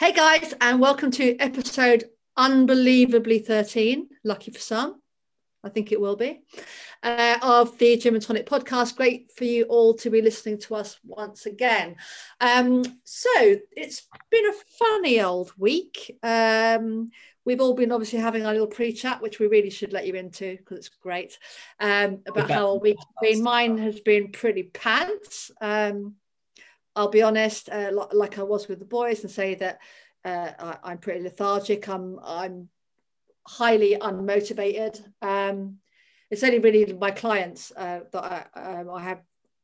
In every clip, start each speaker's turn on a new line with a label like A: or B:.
A: Hey guys, and welcome to episode unbelievably 13. Lucky for some, I think it will be, uh, of the Gym and Tonic podcast. Great for you all to be listening to us once again. Um, so it's been a funny old week. Um, we've all been obviously having a little pre-chat, which we really should let you into because it's great. Um, about how our week's been. Mine has been pretty pants. Um, I'll be honest, uh, like I was with the boys, and say that uh, I, am pretty lethargic. I'm I'm highly unmotivated. Um, it's only really my clients uh, that I, um, I have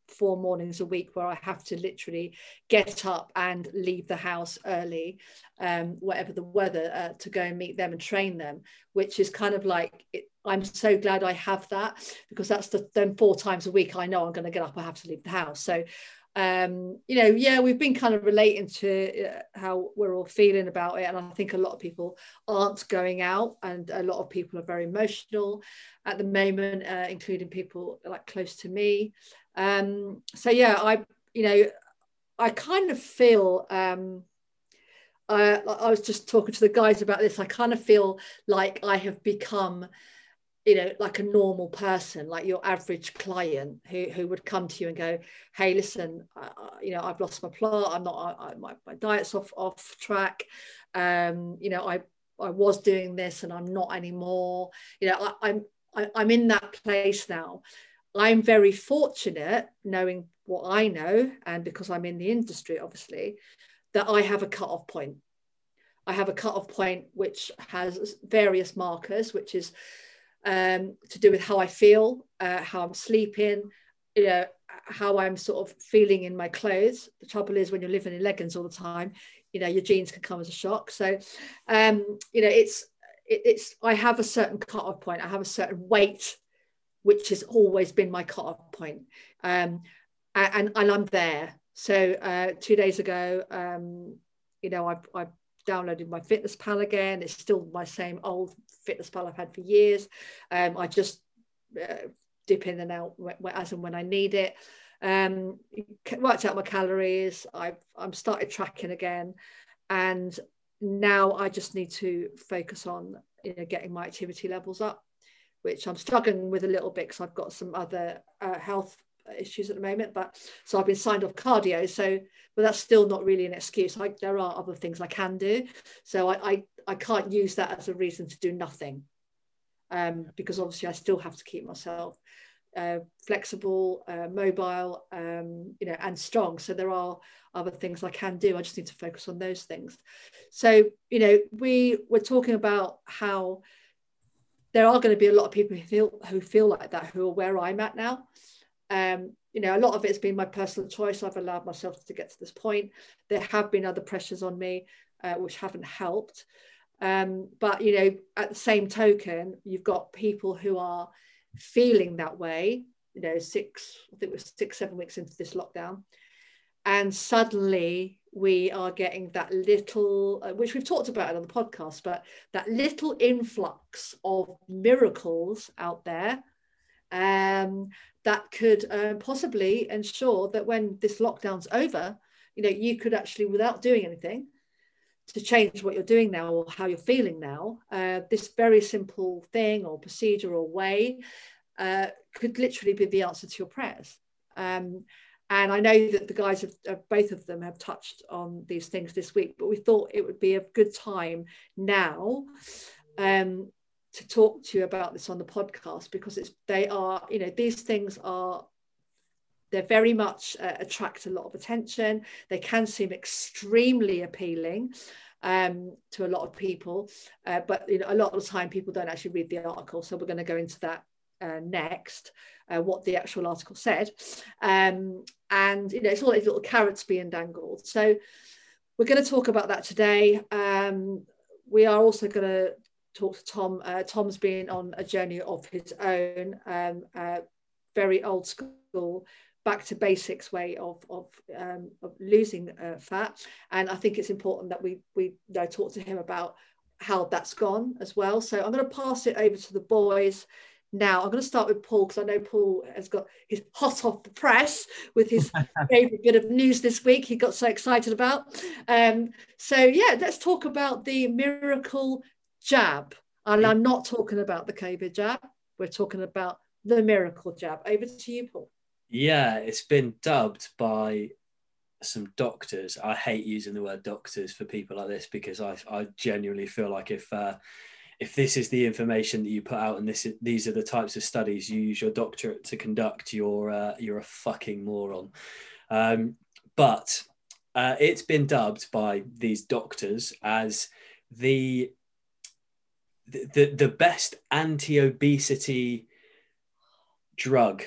A: four mornings a week where I have to literally get up and leave the house early, um, whatever the weather, uh, to go and meet them and train them, which is kind of like it, I'm so glad I have that because that's the then four times a week I know I'm going to get up. I have to leave the house. So um, you know, yeah, we've been kind of relating to uh, how we're all feeling about it. And I think a lot of people aren't going out, and a lot of people are very emotional at the moment, uh, including people like close to me. Um, so, yeah, I, you know, I kind of feel. Um, I, I was just talking to the guys about this. I kind of feel like I have become you know like a normal person like your average client who, who would come to you and go hey listen uh, you know i've lost my plot. I'm not I, my, my diet's off off track. Um you know i i was doing this and i'm not anymore. You know I, i'm I, i'm in that place now. I'm very fortunate knowing what i know and because i'm in the industry obviously that i have a cut-off point. I have a cut-off point which has various markers which is um, to do with how I feel, uh, how I'm sleeping, you know, how I'm sort of feeling in my clothes. The trouble is when you're living in leggings all the time, you know, your jeans can come as a shock. So, um, you know, it's it, it's I have a certain cut-off point. I have a certain weight, which has always been my cut-off point, um, and and I'm there. So uh, two days ago, um, you know, I I downloaded MyFitnessPal again. It's still my same old fitness pal i've had for years. Um, i just uh, dip in and out as and when i need it. Um, worked out my calories. I've i'm started tracking again. And now i just need to focus on you know getting my activity levels up which i'm struggling with a little bit because i've got some other uh, health issues at the moment but so i've been signed off cardio so but that's still not really an excuse. Like there are other things i can do so i i, I can't use that as a reason to do nothing um, because obviously i still have to keep myself uh, flexible uh, mobile um, you know and strong so there are other things i can do. I just need to focus on those things. So you know we were talking about how there are going to be a lot of people who feel who feel like that who are where i'm at now um, you know, a lot of it's been my personal choice. I've allowed myself to get to this point. There have been other pressures on me uh, which haven't helped. Um, but you know, at the same token, you've got people who are feeling that way. You know, six, I think it was six, seven weeks into this lockdown, and suddenly we are getting that little, uh, which we've talked about on the podcast, but that little influx of miracles out there um, that could uh, possibly ensure that when this lockdown's over, you know, you could actually, without doing anything, to change what you're doing now or how you're feeling now, uh, this very simple thing or procedure or way uh, could literally be the answer to your prayers. Um, and I know that the guys have, uh, both of them have touched on these things this week, but we thought it would be a good time now um, to talk to you about this on the podcast because it's they are you know these things are they're very much uh, attract a lot of attention. They can seem extremely appealing um, to a lot of people uh, but you know a lot of the time people don't actually read the article. So we're going to go into that uh, next uh, what the actual article said. Um, and you know it's all these little carrots being dangled. So we're going to talk about that today. Um, we are also going to talk to Tom. Uh, Tom's been on a journey of his own, um, uh, very old school, back to basics way of of, um, of losing uh, fat. And I think it's important that we we you know, talk to him about how that's gone as well. So I'm going to pass it over to the boys Now, I'm going to start with Paul because I know Paul has got his hot off the press with his favorite bit of news this week. He got so excited about. Um, so, yeah, let's talk about the miracle jab. And I'm not talking about the COVID jab. We're talking about the miracle jab. Over to you, Paul.
B: Yeah, it's been dubbed by some doctors. I hate using the word doctors for people like this because I, I genuinely feel like if uh, if this is the information that you put out and this is, these are the types of studies you use your doctorate to conduct, you're uh, you're a fucking moron. Um, but uh, it's been dubbed by these doctors as the the, the best anti-obesity drug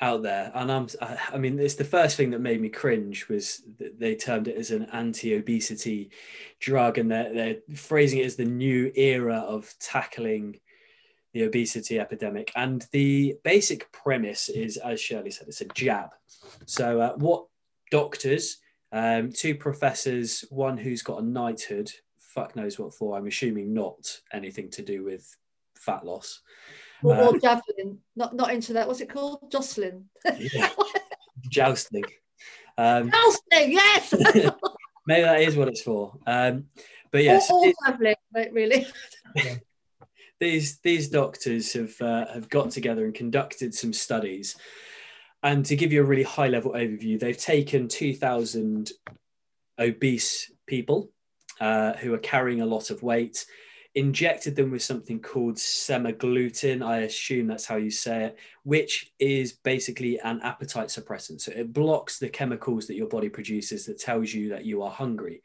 B: out there. And i'm i mean it's the first thing that made me cringe was they termed it as an anti-obesity drug. And they're, they're phrasing it as the new era of tackling the obesity epidemic. And the basic premise is as shirley said it's a jab. So uh, what doctors um, two professors one who's got a knighthood fuck knows what for i'm assuming not anything to do with fat loss
A: or, or um, javelin, not not into that. What's it called? Jocelyn.
B: Yeah. Jousting. Um,
A: Jousting, yes.
B: maybe that is what it's for. Um, but yes,
A: or, or javelin, really.
B: these these doctors have uh, have got together and conducted some studies. And to give you a really high level overview, they've taken 2,000 obese people uh, who are carrying a lot of weight injected them with something called semaglutide. I assume that's how you say it, which is basically an appetite suppressant. So it blocks the chemicals that your body produces that tells you that you are hungry.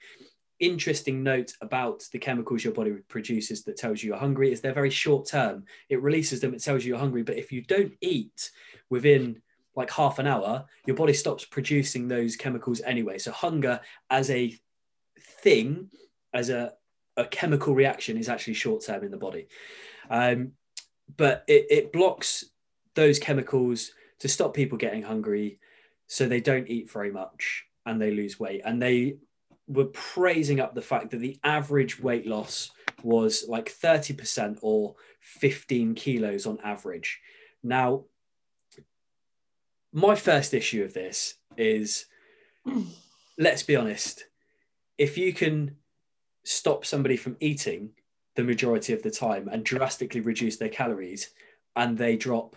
B: Interesting note about the chemicals your body produces that tells you you're hungry is they're very short term. It releases them, it tells you you're hungry, but if you don't eat within like half an hour, your body stops producing those chemicals anyway. So hunger as a thing, as a a chemical reaction is actually short term in the body. Um, but it, it blocks those chemicals to stop people getting hungry so they don't eat very much and they lose weight. And they were praising up the fact that the average weight loss was like 30% or 15 kilos on average. Now, my first issue of this is let's be honest, if you can stop somebody from eating the majority of the time and drastically reduce their calories and they drop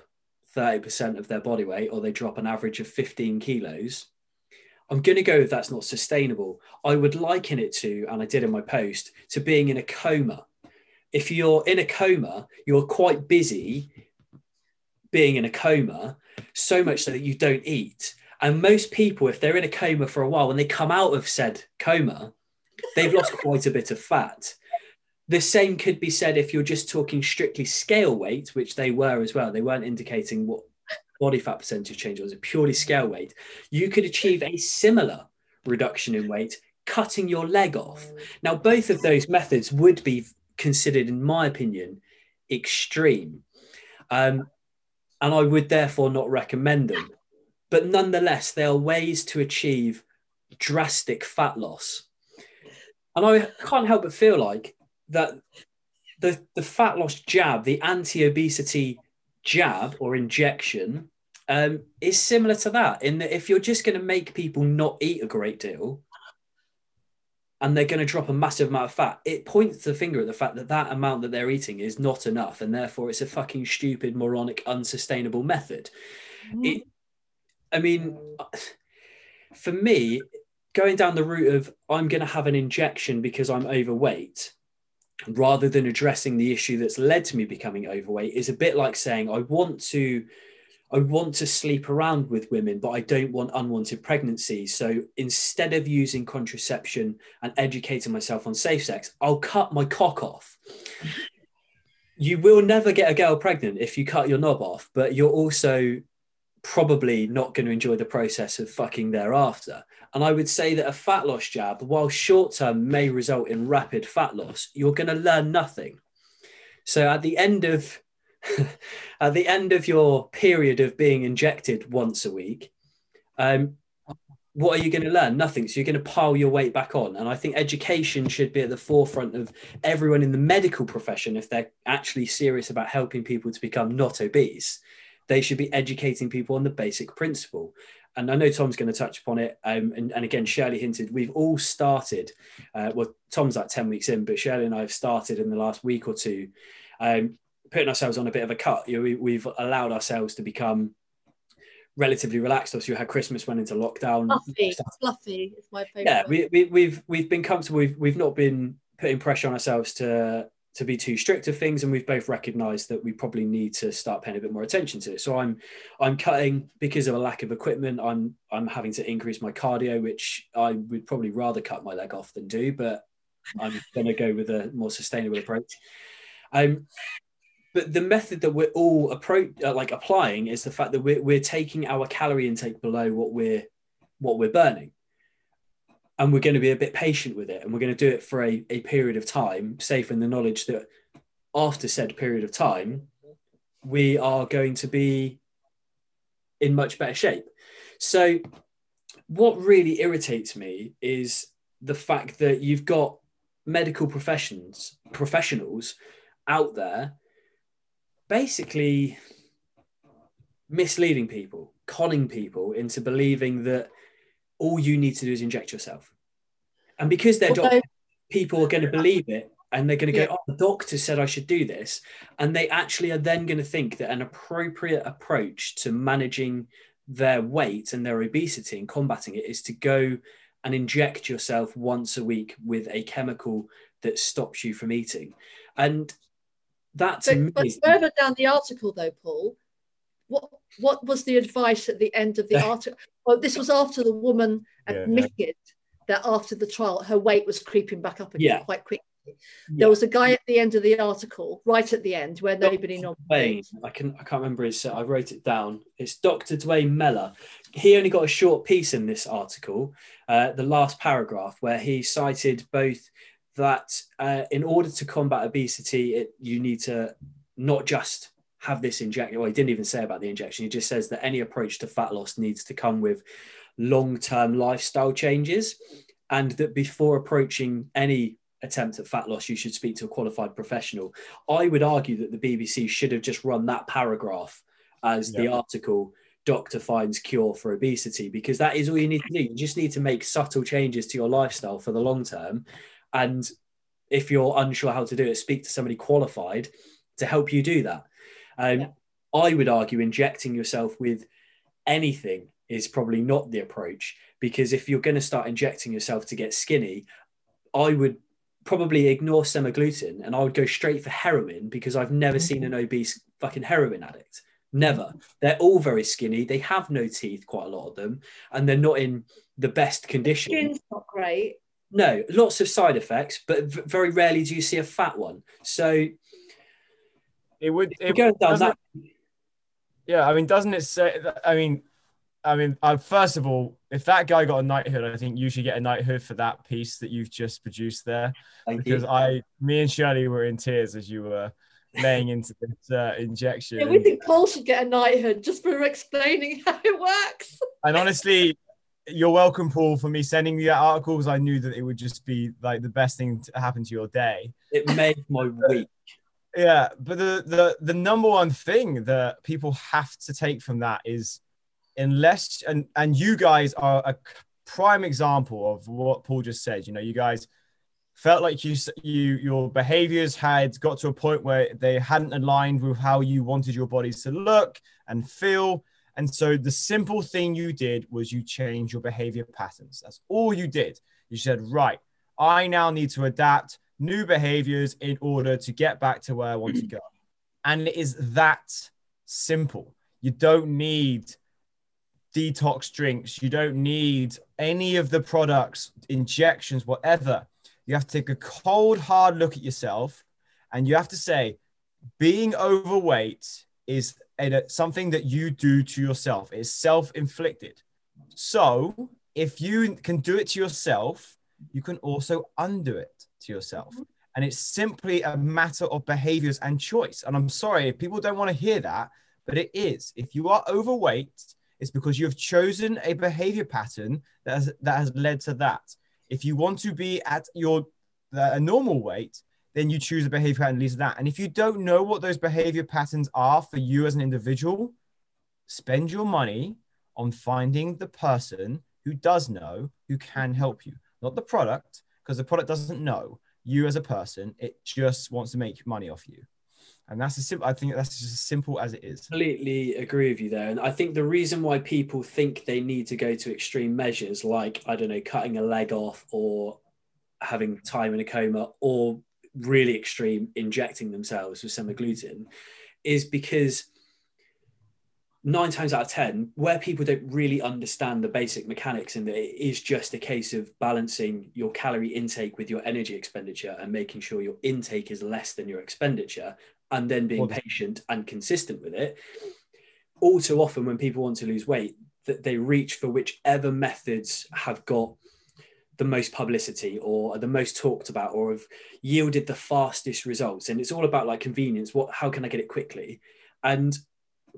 B: 30% of their body weight or they drop an average of 15 kilos, I'm going to go if that's not sustainable. I would liken it to, and I did in my post, to being in a coma. If you're in a coma, you're quite busy being in a coma, so much so that you don't eat. And most people, if they're in a coma for a while, when they come out of said coma, they've lost quite a bit of fat. The same could be said if you're just talking strictly scale weight, which they were as well. They weren't indicating what body fat percentage change was, purely scale weight. You could achieve a similar reduction in weight cutting your leg off. Now, both of those methods would be considered, in my opinion, extreme. Um, and I would therefore not recommend them. But nonetheless, there are ways to achieve drastic fat loss and I can't help but feel like that the, the fat loss jab, the anti obesity jab or injection, um, is similar to that in that if you're just going to make people not eat a great deal and they're going to drop a massive amount of fat, it points the finger at the fact that that amount that they're eating is not enough. And therefore, it's a fucking stupid, moronic, unsustainable method. Mm. It, I mean, for me, going down the route of I'm going to have an injection because I'm overweight rather than addressing the issue that's led to me becoming overweight is a bit like saying I want to I want to sleep around with women but I don't want unwanted pregnancies so instead of using contraception and educating myself on safe sex I'll cut my cock off. You will never get a girl pregnant if you cut your knob off but you're also probably not going to enjoy the process of fucking thereafter. And I would say that a fat loss jab, while short term may result in rapid fat loss, you're going to learn nothing. So at the end of at the end of your period of being injected once a week, um, what are you going to learn? Nothing. So you're going to pile your weight back on. And I think education should be at the forefront of everyone in the medical profession if they're actually serious about helping people to become not obese. They should be educating people on the basic principle. And I know Tom's going to touch upon it. Um, and, and, again, Shirley hinted, we've all started, uh, well, Tom's like 10 weeks in, but Shirley and I have started in the last week or two, um, putting ourselves on a bit of a cut. You know, we, we've allowed ourselves to become relatively relaxed. Obviously, we had Christmas, went into lockdown.
A: Fluffy, fluffy is my favorite.
B: Yeah, we, we, we've we've been comfortable. We've we've not been putting pressure on ourselves to to be too strict of things, and we've both recognised that we probably need to start paying a bit more attention to it. So I'm I'm cutting because of a lack of equipment. I'm I'm having to increase my cardio, which I would probably rather cut my leg off than do, but I'm going to go with a more sustainable approach. Um, but the method that we're all approach uh, like applying is the fact that we're, we're taking our calorie intake below what we're what we're burning and we're going to be a bit patient with it and we're going to do it for a, a period of time safe in the knowledge that after said period of time we are going to be in much better shape. So what really irritates me is the fact that you've got medical professions professionals out there basically misleading people, conning people into believing that all you need to do is inject yourself. And because they're doctors, people are going to believe it and they're going to go, yeah. oh, the doctor said I should do this. And they actually are then going to think that an appropriate approach to managing their weight and their obesity and combating it is to go and inject yourself once a week with a chemical that stops you from eating. And that's
A: but, but further down the article, though, Paul, what what was the advice at the end of the article? Well, this was after the woman admitted yeah, yeah. that after the trial, her weight was creeping back up again yeah. quite quickly. There was a guy at the end of the article, right at the end, where nobody knows.
B: Duane, I can I can't remember his. I wrote it down. It's Dr. Duane Mellor. He only got a short piece in this article, uh, the last paragraph, where he cited both that uh, in order to combat obesity, it, you need to not just have this injection. Well, he didn't even say about the injection. He just says that any approach to fat loss needs to come with long term lifestyle changes. And that before approaching any attempt at fat loss, you should speak to a qualified professional. I would argue that the BBC should have just run that paragraph as yeah. the article doctor finds cure for obesity because that is all you need to do. You just need to make subtle changes to your lifestyle for the long term and if you're unsure how to do it, speak to somebody qualified to help you do that. Um, yeah. I would argue injecting yourself with anything is probably not the approach because if you're going to start injecting yourself to get skinny, I would probably ignore semaglutide and I would go straight for heroin because I've never seen an obese fucking heroin addict. Never. They're all very skinny. They have no teeth, quite a lot of them, and they're not in the best condition.
A: Skin's not great.
B: No, lots of side effects, but v- very rarely do you see a fat one. So
C: it would it, down that. Yeah, I mean, doesn't it say? I mean, I mean, uh, first of all, if that guy got a knighthood, I think you should get a knighthood for that piece that you've just produced there. Thank because you. I, me and Shirley were in tears as you were laying into this uh, injection.
A: Yeah, we think Paul should get a knighthood just for explaining how it works.
C: And honestly, you're welcome, Paul, for me sending you that article because I knew that it would just be like the best thing to happen to your day.
B: It made my week.
C: Yeah, but the the the number one thing that people have to take from that is unless and and you guys are a prime example of what Paul just said. You know, you guys felt like you you your behaviors had got to a point where they hadn't aligned with how you wanted your bodies to look and feel and so the simple thing you did was you changed your behavior patterns. That's all you did. You said, right, I now need to adapt new behaviors in order to get back to where I want to go. And it is that simple. You don't need detox drinks. You don't need any of the products, injections, whatever. You have to take a cold, hard look at yourself and you have to say, being overweight is something that you do to yourself. It's self inflicted. So if you can do it to yourself, you can also undo it to yourself. And it's simply a matter of behaviors and choice. And I'm sorry if people don't want to hear that, but it is. If you are overweight, It's because you've chosen a behavior pattern that has, that has led to that. If you want to be at your a normal weight, then you choose a behavior pattern that leads to that. And if you don't know what those behavior patterns are for you as an individual, spend your money on finding the person who does know, who can help you, not the product, because the product doesn't know you as a person. It just wants to make money off you. And that's a simple, I think that's just as simple as it is.
B: Completely agree with you there. And I think the reason why people think they need to go to extreme measures, like, I don't know, cutting a leg off or having time in a coma or really extreme injecting themselves with semaglutide, is because nine times out of ten, where people don't really understand the basic mechanics, and that it is just a case of balancing your calorie intake with your energy expenditure and making sure your intake is less than your expenditure, and then being patient and consistent with it. All too often, when people want to lose weight, that they reach for whichever methods have got the most publicity or are the most talked about or have yielded the fastest results. And it's all about like convenience. What how can i get it quickly? And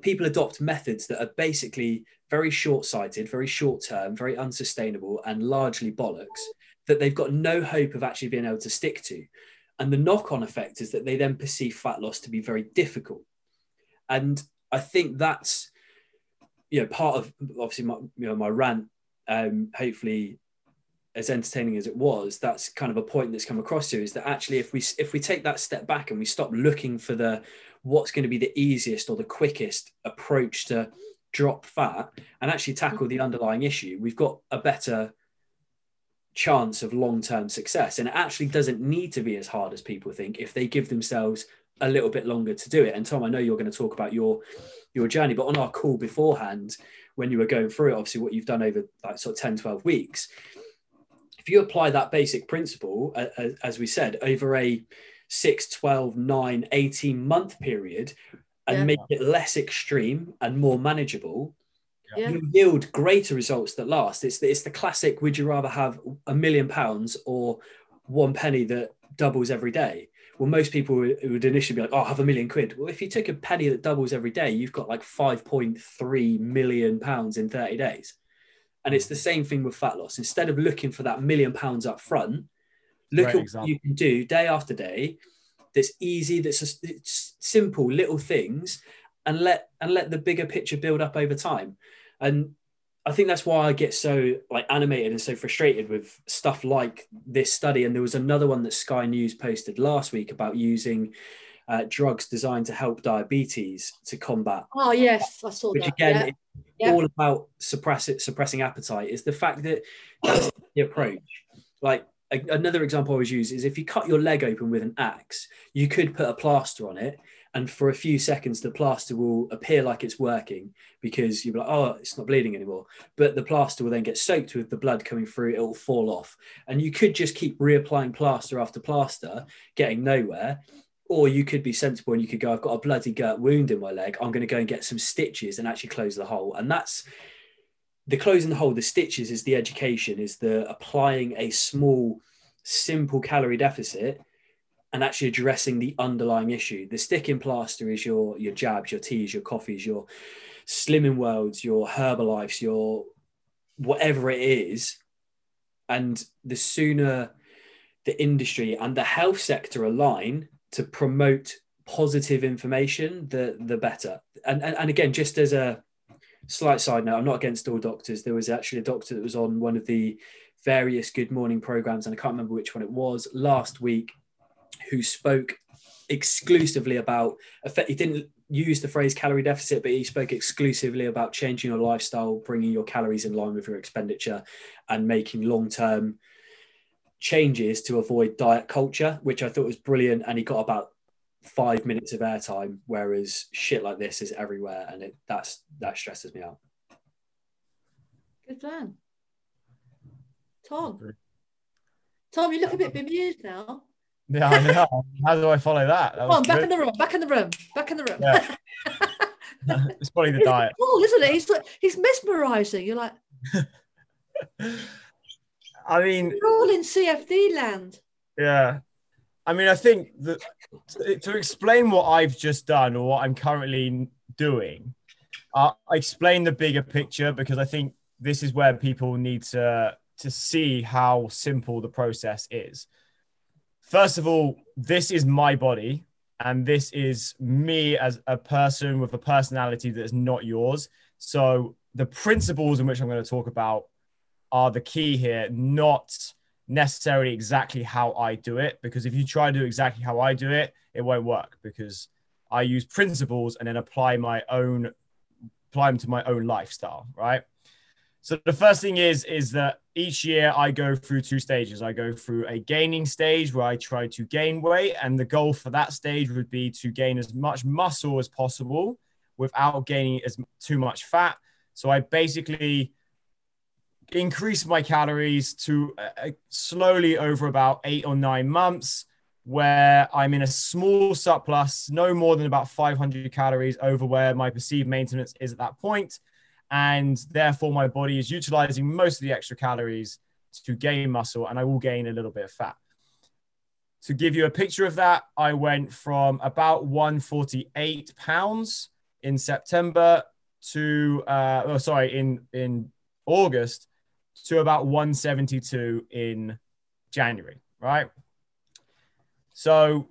B: people adopt methods that are basically very short-sighted, very short-term, very unsustainable, and largely bollocks that they've got no hope of actually being able to stick to. And the knock-on effect is that they then perceive fat loss to be very difficult. And I think that's you know part of obviously my you know my rant. Um, hopefully, as entertaining as it was, that's kind of a point that's come across to is that actually if we if we take that step back and we stop looking for the what's going to be the easiest or the quickest approach to drop fat and actually tackle the underlying issue, we've got a better chance of long-term success. And it actually doesn't need to be as hard as people think if they give themselves a little bit longer to do it. And Tom, I know you're going to talk about your your journey, but on our call beforehand, when you were going through it, obviously what you've done over like sort of 10, 12 weeks, if you apply that basic principle, as we said, over a 6, 12, 9, 18 month period and yeah. make it less extreme and more manageable, yeah. you yield greater results that last. It's the, it's the classic would you rather have a million pounds or one penny that doubles every day? Well, most people would initially be like, oh, I'll have a million quid. Well, if you took a penny that doubles every day, you've got like 5.3 million pounds in 30 days. And it's the mm. same thing with fat loss. Instead of looking for that million pounds up front, Look Great at example. what you can do day after day. That's easy. That's just, it's simple little things, and let and let the bigger picture build up over time. And I think that's why I get so like animated and so frustrated with stuff like this study. And there was another one that Sky News posted last week about using uh, drugs designed to help diabetes to combat.
A: Oh yes, I saw
B: which
A: that.
B: again, yeah. Yeah. all about suppress it, suppressing appetite. Is the fact that that's the approach. Like another example I always use is if you cut your leg open with an axe, you could put a plaster on it, and for a few seconds, the plaster will appear like it's working because you're like, oh, it's not bleeding anymore. But the plaster will then get soaked with the blood coming through, it will fall off. And you could just keep reapplying plaster after plaster, getting nowhere. Or you could be sensible and you could go, I've got a bloody gut wound in my leg. I'm going to go and get some stitches and actually close the hole. And that's the closing the hole, the stitches is the education, is the applying a small, simple calorie deficit and actually addressing the underlying issue. The sticking plaster is your your jabs, your teas, your coffees, your slimming worlds, your Herbalifes, your whatever it is. And the sooner the industry and the health sector align to promote positive information, the the better. And, and, and again, just as a slight side note, I'm not against all doctors. There was actually a doctor that was on one of the various Good Morning programs, and I can't remember which one it was last week, who spoke exclusively about. He didn't use the phrase calorie deficit, but he spoke exclusively about changing your lifestyle, bringing your calories in line with your expenditure, and making long term changes to avoid diet culture, which I thought was brilliant. And he got about five minutes of airtime, whereas shit like this is everywhere, and it that's that stresses me out.
A: Good plan, Tom. Tom, you look a bit bemused now.
C: Yeah, I know. How do I follow that? that
A: Come on, back good. in the room, back in the room, back in the room.
C: Yeah. it's probably the diet.
A: Cool, isn't it? He's like, he's mesmerizing. You're like,
C: I mean,
A: we're all in CFD land.
C: Yeah, I mean, I think that to explain what I've just done or what I'm currently doing I'll explain the bigger picture because I think this is where people need to to see how simple the process is. First of all, this is my body and this is me as a person with a personality that is not yours. So the principles in which I'm going to talk about are the key here, not necessarily exactly how I do it. Because if you try to do exactly how I do it, it won't work because I use principles and then apply my own apply them to my own lifestyle, right? So the first thing is is that each year I go through two stages. I go through a gaining stage where I try to gain weight, and the goal for that stage would be to gain as much muscle as possible without gaining as too much fat. So I basically increase my calories to uh, slowly over about eight or nine months where I'm in a small surplus, no more than about 500 calories over where my perceived maintenance is at that. And therefore, my body is utilizing most of the extra calories to gain muscle, and I will gain a little bit of fat. To give you a picture of that, I went from about 148 pounds in September to, uh, oh, sorry, in, in August to about 172 in January, right? So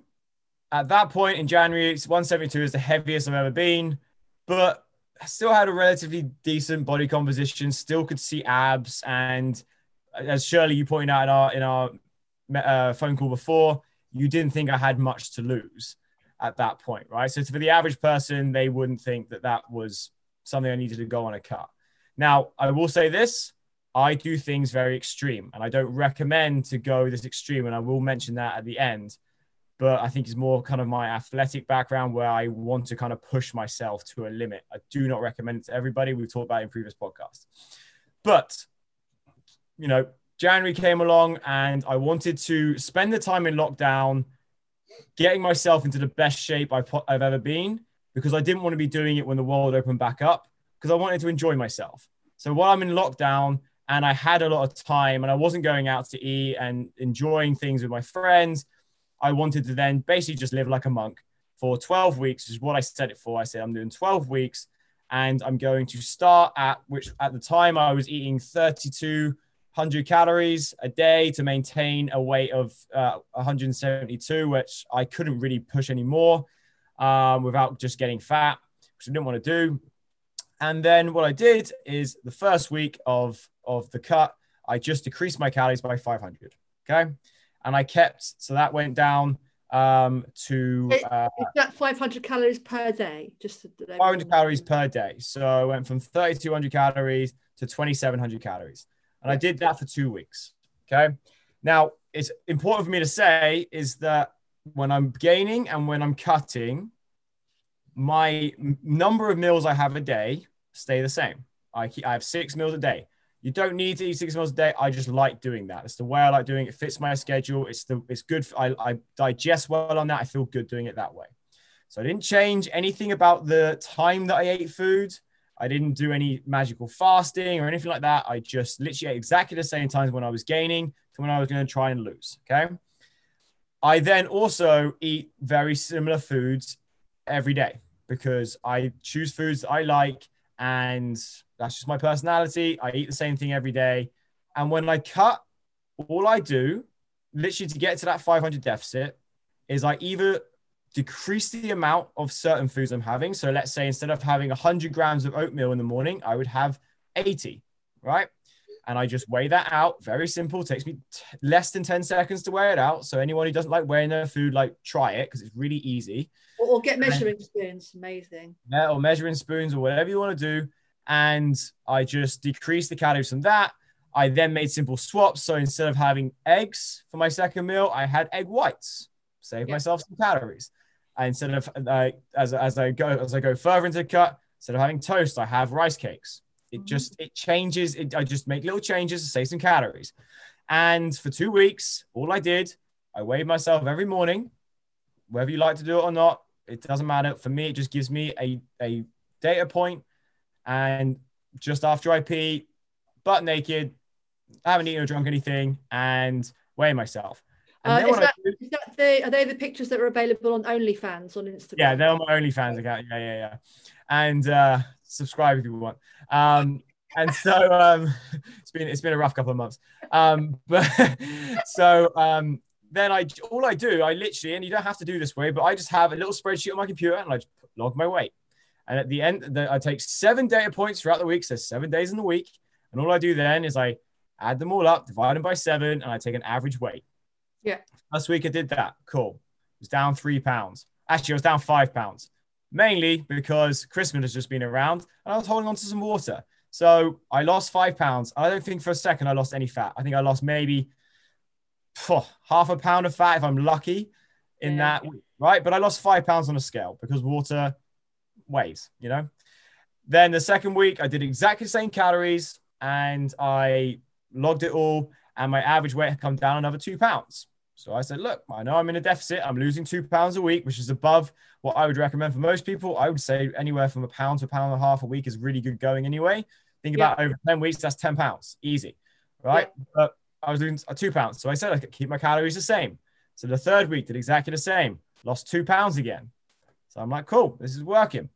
C: at that point in January, 172 is the heaviest I've ever been, but I still had a relatively decent body composition, still could see abs. And as Shirley, you pointed out in our, in our uh, phone call before, you didn't think I had much to lose at that point, right? So for the average person, they wouldn't think that that was something I needed to go on a cut. Now, I will say this I do things very extreme, and I don't recommend to go this extreme, and I will mention that at the end but I think it's more kind of my athletic background where I want to kind of push myself to a limit. I do not recommend it to everybody. We've talked about in previous podcasts. But, you know, January came along and I wanted to spend the time in lockdown getting myself into the best shape I've, I've ever been because I didn't want to be doing it when the world opened back up because I wanted to enjoy myself. So while I'm in lockdown and I had a lot of time and I wasn't going out to eat and enjoying things with my friends – I wanted to then basically just live like a monk for 12 weeks, which is what I set it for. I said, I'm doing 12 weeks and I'm going to start at which at the time I was eating 3,200 calories a day to maintain a weight of uh, 172, which I couldn't really push anymore um, without just getting fat, which I didn't want to do. And then what I did is the first week of, of the cut, I just decreased my calories by 500. Okay? And I kept so that went down um, to
A: uh, is that 500 calories per day just
C: 500 calories per day. So i went from 3200 calories to 2700 calories. And i did that for two weeks okay? Now it's important for me to say is that when i'm gaining and when i'm cutting my number of meals i have a day stay the same. I, keep, I have six meals a day you don't need to eat six meals a day. I just like doing that. It's the way I like doing it. It fits my schedule. It's the it's good. I, I digest well on that. I feel good doing it that way. So I didn't change anything about the time that I ate food. I didn't do any magical fasting or anything like that. I just literally ate exactly the same times when I was gaining to when I was going to try and lose. Okay. I then also eat very similar foods every day because I choose foods I like and that's just my personality. I eat the same thing every day. And when I cut, all I do, literally to get to that 500 deficit, is I either decrease the amount of certain foods I'm having. So let's say instead of having 100 grams of oatmeal in the morning, I would have 80, right? And I just weigh that out. Very simple. It takes me t- less than 10 seconds to weigh it out. So anyone who doesn't like weighing their food, like try it because it's really easy.
A: Or, or get measuring and, spoons. Amazing.
C: Yeah, or measuring spoons or whatever you want to do and I just decreased the calories from that. I then made simple swaps. So instead of having eggs for my second meal, I had egg whites, save yeah. myself some calories. And instead of uh, as, as I go as I go further into the cut, instead of having toast, I have rice cakes. It mm-hmm. just it changes. It, I just make little changes to save some calories. And for two weeks, all I did, I weighed myself every morning, whether you like to do it or not. It doesn't matter. For me, it just gives me a, a data point and just after I pee, butt naked, I haven't eaten or drunk anything, and weigh myself.
A: Uh, is, that, do, is, that the, are they the pictures that are available on OnlyFans on Instagram?
C: Yeah, they're on my OnlyFans account. Yeah, yeah, yeah. And uh, subscribe if you want. Um, and so um, it's been it's been a rough couple of months. Um, but so um, then I all I do I literally and you don't have to do this way, but I just have a little spreadsheet on my computer and I just log my weight. And at the end, the, I take seven data points throughout the week. So seven days in the week, and all I do then is I add them all up, divide them by seven, and I take an average weight.
A: Yeah.
C: Last week I did that. Cool. It was down three pounds. Actually, I was down five pounds, mainly because Christmas has just been around and I was holding on to some water. So I lost five pounds. I don't think for a second I lost any fat. I think I lost maybe phew, half a pound of fat if I'm lucky in
A: Yeah.
C: that week, right? But I lost five pounds on a scale because water weighs, you know. Then the second week I did exactly the same calories and I logged it all, and my average weight had come down another two pounds. So I said, look, I know I'm in a deficit. I'm losing two pounds a week, which is above what I would recommend for most people. I would say anywhere from a pound to a pound and a half a week is really good going anyway. Think about over 10 weeks, that's 10 pounds, easy, right? But I was doing uh, two pounds. So I said I could keep my calories the same. So the third week did exactly the same, lost two pounds again. So I'm like, cool, this is working.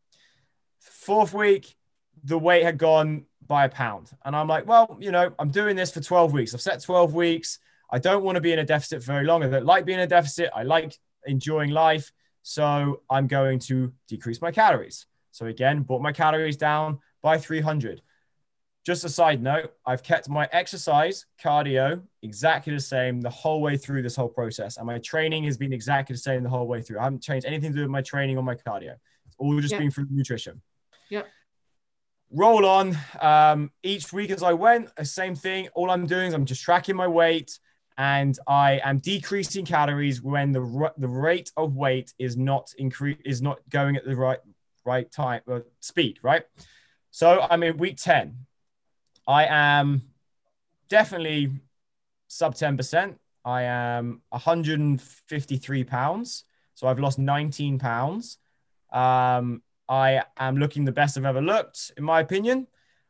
C: Fourth week, the weight had gone by a pound. And I'm like, well, you know, I'm doing this for 12 weeks. I've set 12 weeks. I don't want to be in a deficit for very long. I don't like being in a deficit. I like enjoying life. So I'm going to decrease my calories. So again, brought my calories down by 300. Just a side note, I've kept my exercise, cardio, exactly the same the whole way through this whole process. And my training has been exactly the same the whole way through. I haven't changed anything to do with my training or my cardio. It's all just
A: Yeah.
C: been through nutrition.
A: Yep.
C: Roll on. Um, each week as I went, same thing. All I'm doing is I'm just tracking my weight and I am decreasing calories when the the rate of weight is not increase is not going at the right right time uh, speed, right? So I'm in week 10. I am definitely sub 10%. I am 153 pounds. So I've lost 19 pounds. Um, I am looking the best I've ever looked, in my opinion.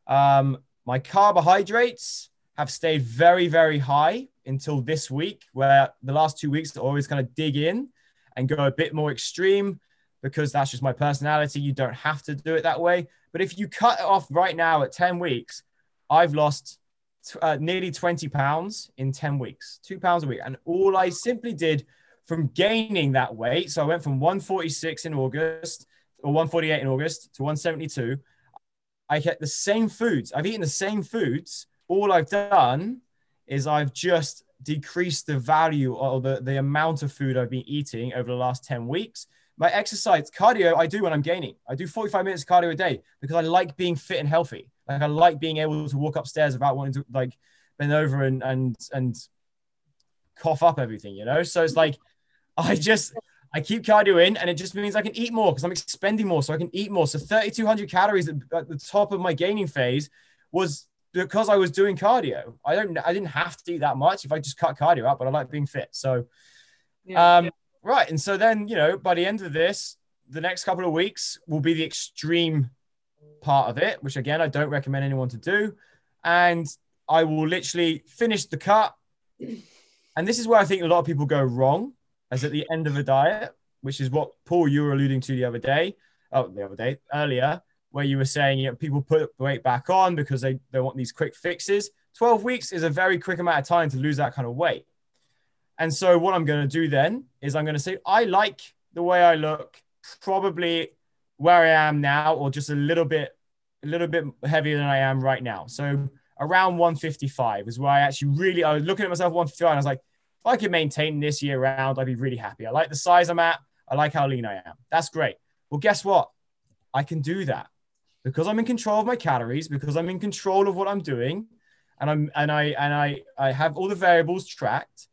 C: Um, my carbohydrates have stayed very, very high until this week, where the last two weeks I always kind of dig in and go a bit more extreme because that's just my personality. You don't have to do it that way. But if you cut it off right now at 10 weeks, I've lost uh, nearly 20 pounds in 10 weeks, two pounds a week. And all I simply did from gaining that weight, so I went from 146 in August or 148 in August to 172. I kept the same foods. I've eaten the same foods. All I've done is I've just decreased the value or the, the amount of food I've been eating over the last 10 weeks. My exercise, cardio, I do when I'm gaining. I do 45 minutes cardio a day because I like being fit and healthy. Like I like being able to walk upstairs without wanting to like bend over and and and cough up everything, you know? So it's like I just I keep cardio in and it just means I can eat more because I'm expending more. So I can eat more. So 3,200 calories at, at the top of my gaining phase was because I was doing cardio. I don't, I didn't have to eat that much if I just cut cardio out, but I like being fit. So,
A: Yeah.
C: um, right. And so then, you know, by the end of this, the next couple of weeks will be the extreme part of it, which again, I don't recommend anyone to do. And I will literally finish the cut. And this is where I think a lot of people go wrong as at the end of a diet, which is what Paul you were alluding to the other day, oh the other day earlier, where you were saying you know, people put weight back on because they, they want these quick fixes. 12 weeks is a very quick amount of time to lose that kind of weight. And so what I'm going to do then is I'm going to say I like the way I look, probably where I am now, or just a little bit, a little bit heavier than I am right now. So around 155 is where I actually really I was looking at myself 155 and I was like, if I could maintain this year round, I'd be really happy. I like the size I'm at. I like how lean I am. That's great. Well, guess what? I can do that because I'm in control of my calories, because I'm in control of what I'm doing, and I'm and I and I I have all the variables tracked.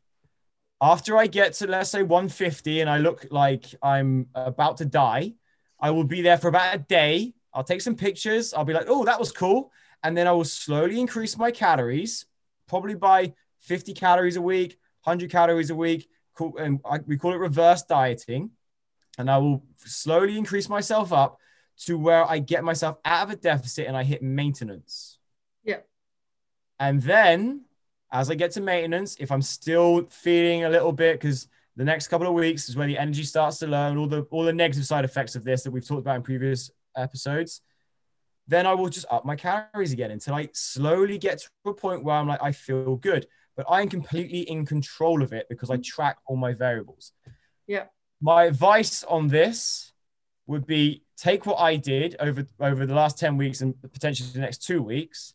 C: After I get to let's say 150 and I look like I'm about to die, I will be there for about a day. I'll take some pictures. I'll be like, oh, that was cool. And then I will slowly increase my calories, probably by 50 calories a week, 100 calories a week. Cool- And I, we call it reverse dieting. And I will slowly increase myself up to where I get myself out of a deficit and I hit maintenance.
A: Yeah.
C: And then as I get to maintenance, if I'm still feeling a little bit, because the next couple of weeks is where the energy starts to low and all the all the negative side effects of this that we've talked about in previous episodes. then I will just up my calories again until I slowly get to a point where I'm like, I feel good. But I am completely in control of it because I mm. track all my variables.
A: Yeah.
C: My advice on this would be take what I did over over the last 10 weeks and potentially the next two weeks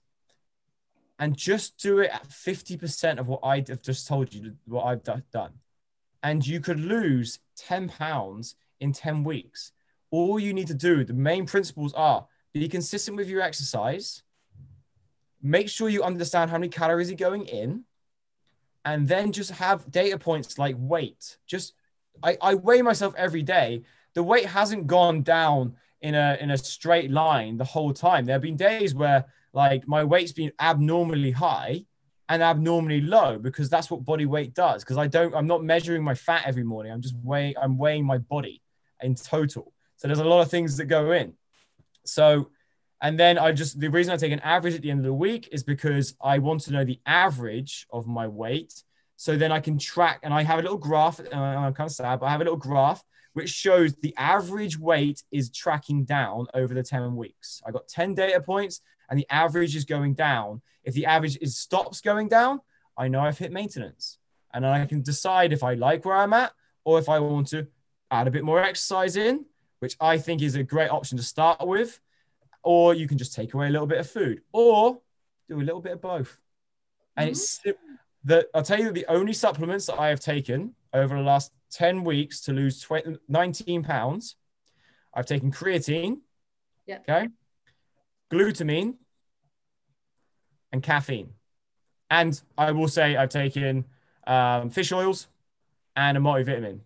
C: and just do it at 50% of what I have just told you what I've done. And you could lose 10 pounds in 10 weeks. All you need to do, the main principles are be consistent with your exercise, make sure you understand how many calories are going in, and then just have data points like weight. Just I, I weigh myself every day. The weight hasn't gone down in a in a straight line the whole time. There have been days where like my weight's been abnormally high and abnormally low because that's what body weight does. Because I don't, I'm not measuring my fat every morning. I'm just weighing, I'm weighing my body in total. So there's a lot of things that go in. So, and then I just, the reason I take an average at the end of the week is because I want to know the average of my weight. So then I can track, and I have a little graph. I'm kind of sad, but I have a little graph which shows the average weight is tracking down over the 10 weeks. I got 10 data points, and the average is going down. If the average is stops going down, I know I've hit maintenance, and I can decide if I like where I'm at or if I want to add a bit more exercise in, which I think is a great option to start with or you can just take away a little bit of food, or do a little bit of both. And it's mm-hmm. the I'll tell you the only supplements that I have taken over the last 10 weeks to lose 20, 19 pounds. I've taken creatine,
A: yeah.
C: okay, glutamine, and caffeine. And I will say I've taken um, fish oils and a multivitamin.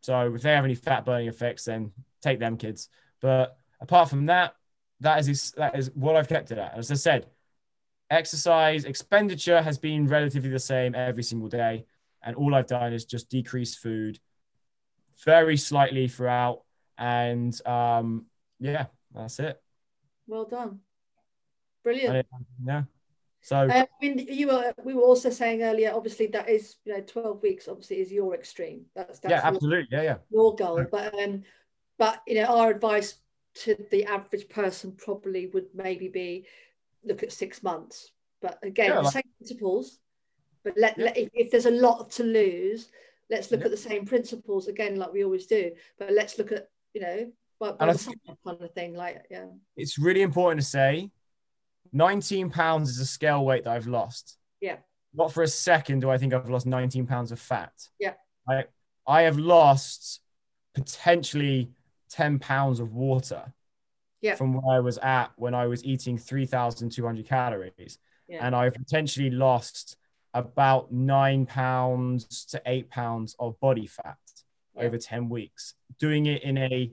C: So if they have any fat burning effects, then take them, kids. But apart from that, that is that is what I've kept it at. As I said, exercise expenditure has been relatively the same every single day, and all I've done is just decrease food very slightly throughout, and um, yeah, that's it.
A: Well done, brilliant.
C: yeah. So
A: uh, I mean, you were we were also saying earlier. Obviously, that is you know twelve weeks. Obviously, is your extreme. That's, that's
C: yeah, absolutely, yeah, yeah.
A: Your goal, but um, but you know, our advice to the average person probably would maybe be look at six months. But again, yeah, the like, same principles. But let, yeah. let if, if, there's a lot to lose, let's look yeah. at the same principles again, like we always do. But let's look at you know, by kind of thing. Like yeah,
C: it's really important to say, 19 pounds is a scale weight that I've lost.
A: Yeah.
C: Not for a second do I think I've lost 19 pounds of fat.
A: Yeah.
C: I I have lost potentially 10 pounds of water
A: yeah.
C: from where I was at when I was eating 3,200 calories. Yeah. And I've potentially lost about nine pounds to eight pounds of body fat yeah. over 10 weeks, doing it in a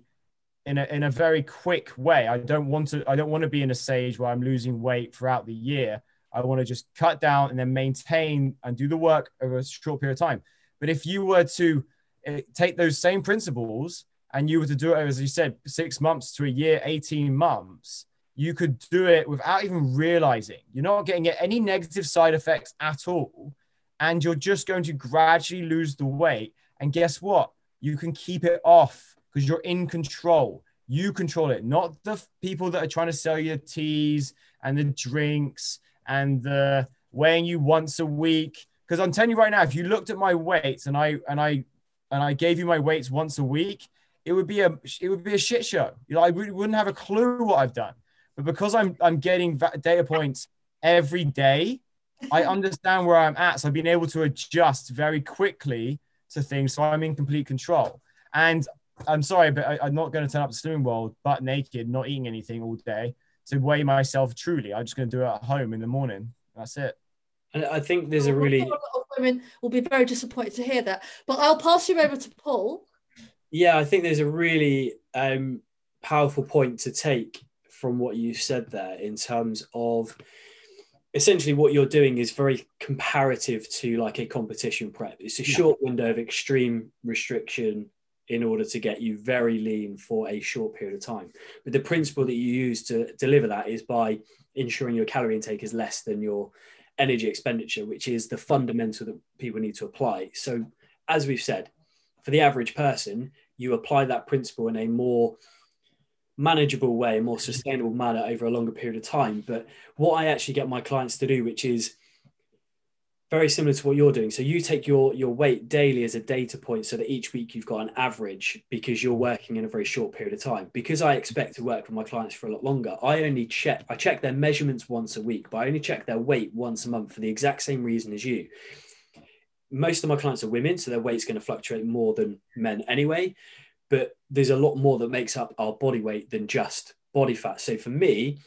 C: in a in a very quick way. I don't want to I don't want to be in a stage where I'm losing weight throughout the year. I want to just cut down and then maintain and do the work over a short period of time. But if you were to uh, take those same principles and you were to do it, as you said, six months to a year, 18 months, you could do it without even realizing. You're not getting any negative side effects at all. And you're just going to gradually lose the weight. And guess what? You can keep it off because you're in control. You control it, not the people that are trying to sell you teas and the drinks and the weighing you once a week. Because I'm telling you right now, if you looked at my weights and I and I and I gave you my weights once a week, it would be a it would be a shit show. You know, I wouldn't have a clue what I've done. But because I'm I'm getting data points every day, I understand where I'm at. So I've been able to adjust very quickly to things. So I'm in complete control. And I'm sorry, but I, am not going to turn up to Slimming World butt naked, not eating anything all day to weigh myself truly. I'm just going to do it at home in the morning. That's it.
B: And I think there's a really. A
A: lot of women will be very disappointed to hear that. But I'll pass you over to Paul
B: yeah, I think there's a really um, powerful point to take from what you said there in terms of essentially what you're doing is very comparative to like a competition prep. It's a short window of extreme restriction in order to get you very lean for a short period of time. But the principle that you use to deliver that is by ensuring your calorie intake is less than your energy expenditure, which is the fundamental that people need to apply. So, as we've said, for the average person, you apply that principle in a more manageable way, a more mm-hmm. sustainable manner over a longer period of time. But what I actually get my clients to do, which is very similar to what you're doing. So you take your your weight daily as a data point so that each week you've got an average because you're mm-hmm. working in a very short period of time. Because I expect to work with my clients for a lot longer, I only check I check their measurements once a week, but I only check their weight once a month for the exact same reason as you. Most of my clients are women, so their weight's going to fluctuate more than men anyway. But there's a lot more that makes up our body weight than just body fat. So for me,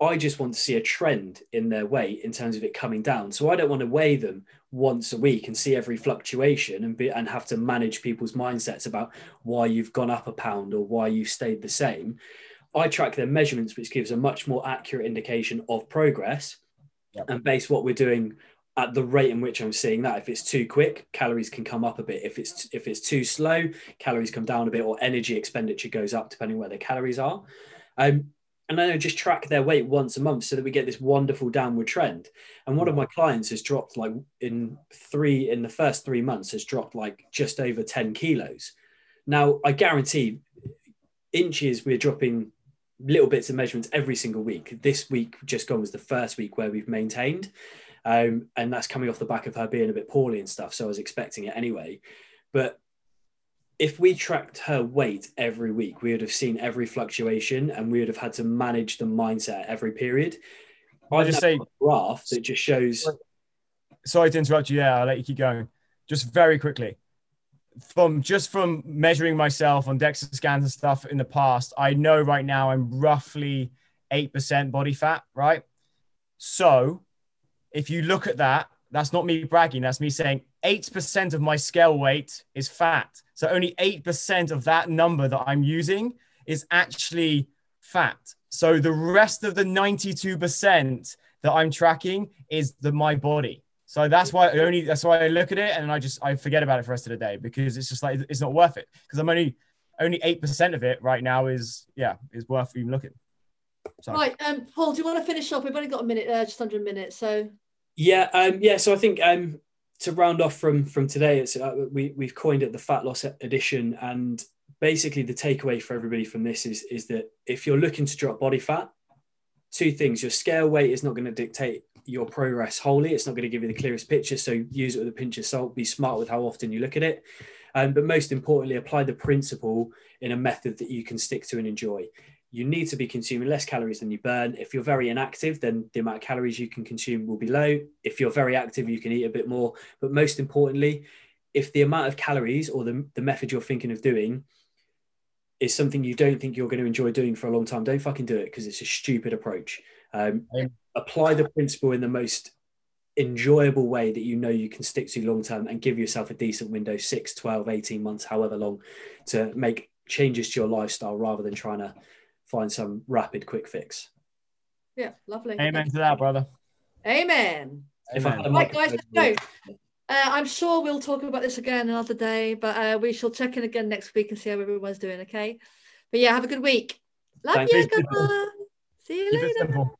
B: I just want to see a trend in their weight in terms of it coming down. So I don't want to weigh them once a week and see every fluctuation and be and have to manage people's mindsets about why you've gone up a pound or why you've stayed the same. I track their measurements, which gives a much more accurate indication of progress yep. and base what we're doing at the rate in which I'm seeing that. If it's too quick, calories can come up a bit. If it's if it's too slow, calories come down a bit, or energy expenditure goes up depending where the calories are. Um, and then I just track their weight once a month so that we get this wonderful downward trend. And one of my clients has dropped like in three in the first three months has dropped like just over 10 kilos. Now I guarantee inches we're dropping little bits of measurements every single week. This week just gone was the first week where we've maintained. Um, and that's coming off the back of her being a bit poorly and stuff. So I was expecting it anyway. But if we tracked her weight every week, we would have seen every fluctuation and we would have had to manage the mindset every period.
C: I just say
B: graph that just shows.
C: Sorry to interrupt you. Yeah, I'll let you keep going. Just very quickly, from just from measuring myself on DEXA scans and stuff in the past, I know right now I'm roughly eight percent body fat. Right. So, if you look at that, that's not me bragging. That's me saying 8% of my scale weight is fat. So only 8% of that number that I'm using is actually fat. So the rest of the 92% that I'm tracking is the my body. So that's why I only that's why I look at it and I just I forget about it for the rest of the day because it's just like it's not worth it because I'm only only eight percent of it right now is yeah is worth even looking.
A: Right, um, Paul, do you want to finish off? We've only got a minute, uh, just under a minute. So
B: yeah, um, yeah. So I think um, to round off from from today, it's uh, we we've coined it the fat loss edition, and basically the takeaway for everybody from this is is that if you're looking to drop body fat, two things: your scale weight is not going to dictate your progress wholly. It's not going to give you the clearest picture. So use it with a pinch of salt. Be smart with how often you look at it. Um, but most importantly, apply the principle in a method that you can stick to and enjoy you need to be consuming less calories than you burn. If you're very inactive, then the amount of calories you can consume will be low. If you're very active, you can eat a bit more. But most importantly, if the amount of calories or the, the method you're thinking of doing is something you don't think you're going to enjoy doing for a long time, don't fucking do it because it's a stupid approach. Um, apply the principle in the most enjoyable way that you know you can stick to long term and give yourself a decent window 6 12 18 months however long to make changes to your lifestyle rather than trying to find some rapid quick fix.
A: Yeah, lovely.
C: Amen to that, brother.
A: Amen. Amen. Right, guys, no. Uh, I'm sure we'll talk about this again another day, but uh, we shall check in again next week and see how everyone's doing. Okay. But yeah, have a good week. Love Thank you, guys. See you Keep later.